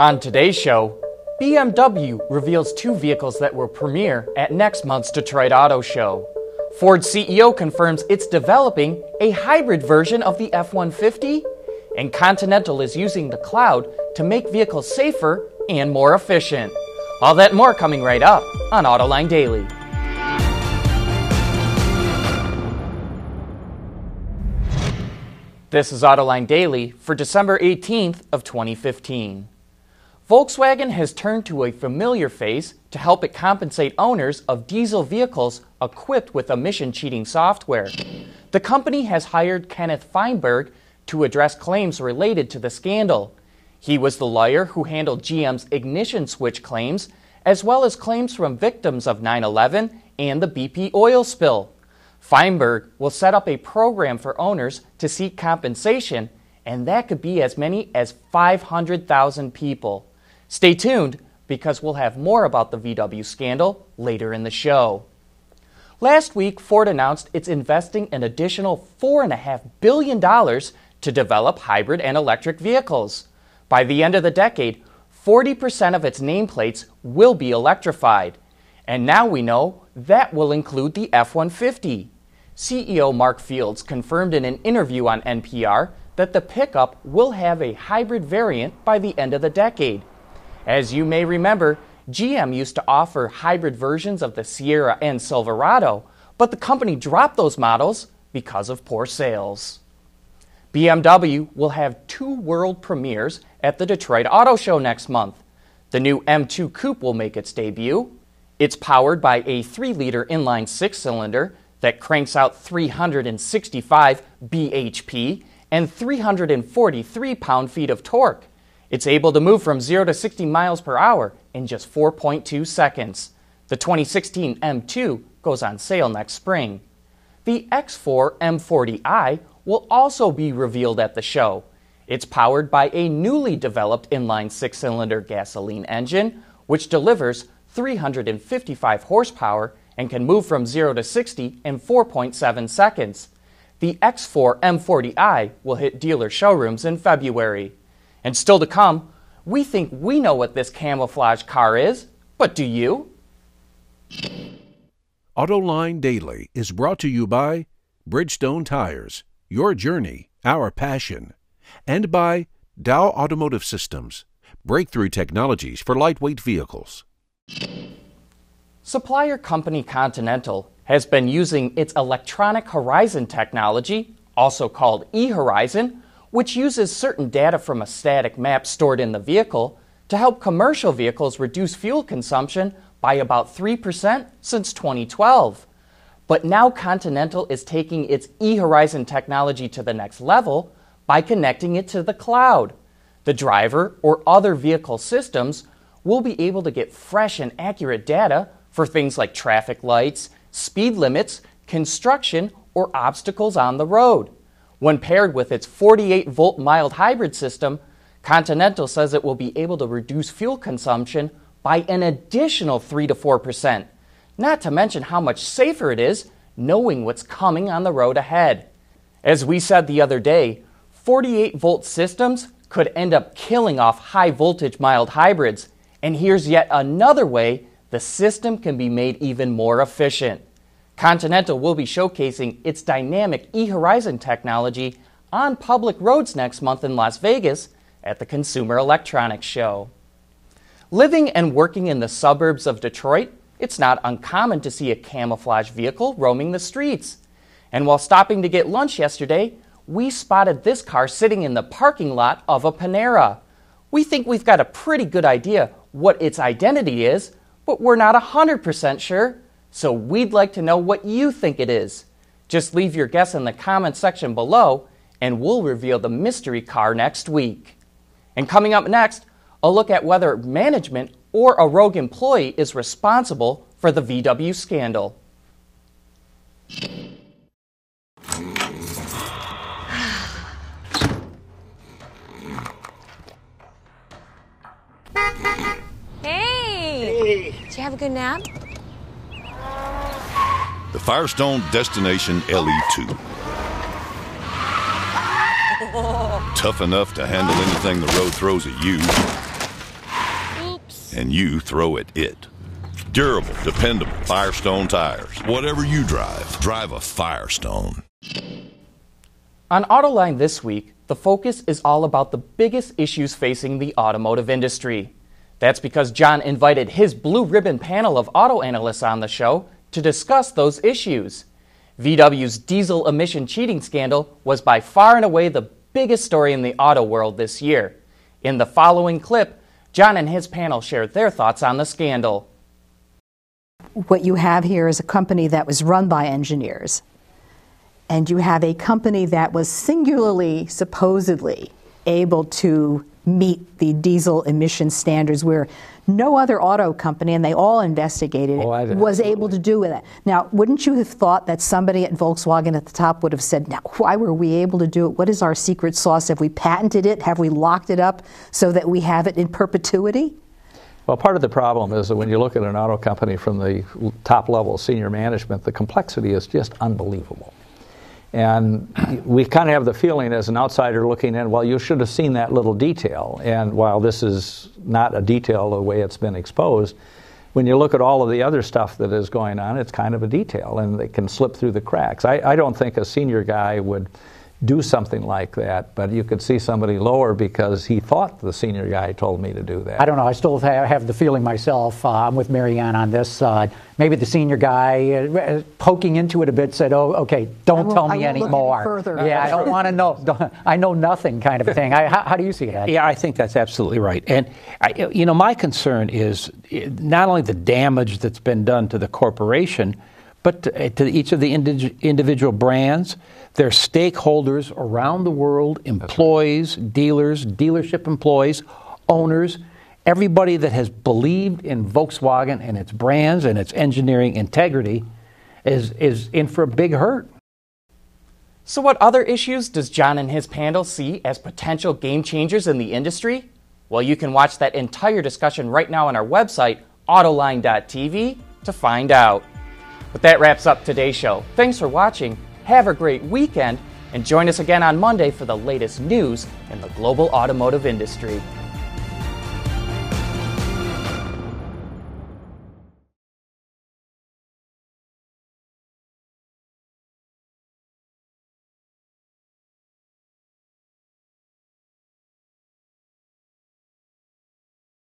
On today's show, BMW reveals two vehicles that will premiere at next month's Detroit Auto Show. Ford CEO confirms it's developing a hybrid version of the F 150, and Continental is using the cloud to make vehicles safer and more efficient. All that more coming right up on Autoline Daily. This is Autoline Daily for December 18th of 2015. Volkswagen has turned to a familiar face to help it compensate owners of diesel vehicles equipped with emission cheating software. The company has hired Kenneth Feinberg to address claims related to the scandal. He was the lawyer who handled GM's ignition switch claims, as well as claims from victims of 9 11 and the BP oil spill. Feinberg will set up a program for owners to seek compensation, and that could be as many as 500,000 people. Stay tuned because we'll have more about the VW scandal later in the show. Last week, Ford announced it's investing an additional $4.5 billion to develop hybrid and electric vehicles. By the end of the decade, 40% of its nameplates will be electrified. And now we know that will include the F 150. CEO Mark Fields confirmed in an interview on NPR that the pickup will have a hybrid variant by the end of the decade. As you may remember, GM used to offer hybrid versions of the Sierra and Silverado, but the company dropped those models because of poor sales. BMW will have two world premieres at the Detroit Auto Show next month. The new M2 Coupe will make its debut. It's powered by a 3 liter inline six cylinder that cranks out 365 bhp and 343 pound feet of torque. It's able to move from 0 to 60 miles per hour in just 4.2 seconds. The 2016 M2 goes on sale next spring. The X4 M40i will also be revealed at the show. It's powered by a newly developed inline six cylinder gasoline engine, which delivers 355 horsepower and can move from 0 to 60 in 4.7 seconds. The X4 M40i will hit dealer showrooms in February. And still to come, we think we know what this camouflage car is, but do you? AutoLine Daily is brought to you by Bridgestone Tires, your journey, our passion, and by Dow Automotive Systems, breakthrough technologies for lightweight vehicles. Supplier company Continental has been using its electronic horizon technology, also called eHorizon, which uses certain data from a static map stored in the vehicle to help commercial vehicles reduce fuel consumption by about 3% since 2012. But now Continental is taking its eHorizon technology to the next level by connecting it to the cloud. The driver or other vehicle systems will be able to get fresh and accurate data for things like traffic lights, speed limits, construction, or obstacles on the road. When paired with its 48 volt mild hybrid system, Continental says it will be able to reduce fuel consumption by an additional 3 to 4%, not to mention how much safer it is knowing what's coming on the road ahead. As we said the other day, 48 volt systems could end up killing off high voltage mild hybrids, and here's yet another way the system can be made even more efficient. Continental will be showcasing its dynamic eHorizon technology on public roads next month in Las Vegas at the Consumer Electronics Show. Living and working in the suburbs of Detroit, it's not uncommon to see a camouflage vehicle roaming the streets. And while stopping to get lunch yesterday, we spotted this car sitting in the parking lot of a Panera. We think we've got a pretty good idea what its identity is, but we're not 100% sure, so we'd like to know what you think it is. Just leave your guess in the comment section below, and we'll reveal the mystery car next week. And coming up next, a look at whether management or a rogue employee is responsible for the VW scandal. Hey! Did you have a good nap? The Firestone Destination LE2. Tough enough to handle anything the road throws at you. and you throw at it. Durable, dependable Firestone tires. Whatever you drive, drive a Firestone. On Autoline this week, the focus is all about the biggest issues facing the automotive industry. That's because John invited his blue ribbon panel of auto analysts on the show to discuss those issues. VW's diesel emission cheating scandal was by far and away the biggest story in the auto world this year. In the following clip, John and his panel shared their thoughts on the scandal. What you have here is a company that was run by engineers, and you have a company that was singularly, supposedly, able to meet the diesel emission standards where no other auto company, and they all investigated it, Oh, was able to do with it. Now, wouldn't you have thought that somebody at Volkswagen at the top would have said, now, why were we able to do it? What is our secret sauce? Have we patented it? Have we locked it up so that we have it in perpetuity? Well, part of the problem is that when you look at an auto company from the top level, senior management, the complexity is just unbelievable. And we kind of have the feeling as an outsider looking in, well, you should have seen that little detail. And while this is not a detail the way it's been exposed, when you look at all of the other stuff that is going on, it's kind of a detail and it can slip through the cracks. I, I don't think a senior guy would do something like that, but you could see somebody lower because he thought the senior guy told me to do that. I don't know. I still have the feeling myself. Uh, I'm with Maryann on this. Uh, maybe the senior guy, uh, poking into it a bit, said, "Oh, okay, don't won't- tell me won't any anymore." further. Yeah, I don't want to know. Don't- I know nothing, kind of a thing. I, how, how do you see that? Yeah, I think that's absolutely right. And I, you know, my concern is eh, not only the damage that's been done to the corporation, but to, eh, to each of the indi- individual brands, their stakeholders around the world, employees, dealers, dealership employees, owners, everybody that has believed in Volkswagen and its brands and its engineering integrity is is in for a big hurt. So, what other issues does John and his panel see as potential game changers in the industry? Well, you can watch that entire discussion right now on our website, autoline.tv, to find out. But that wraps up today's show. Thanks for watching. Have a great weekend, and join us again on Monday for the latest news in the global automotive industry.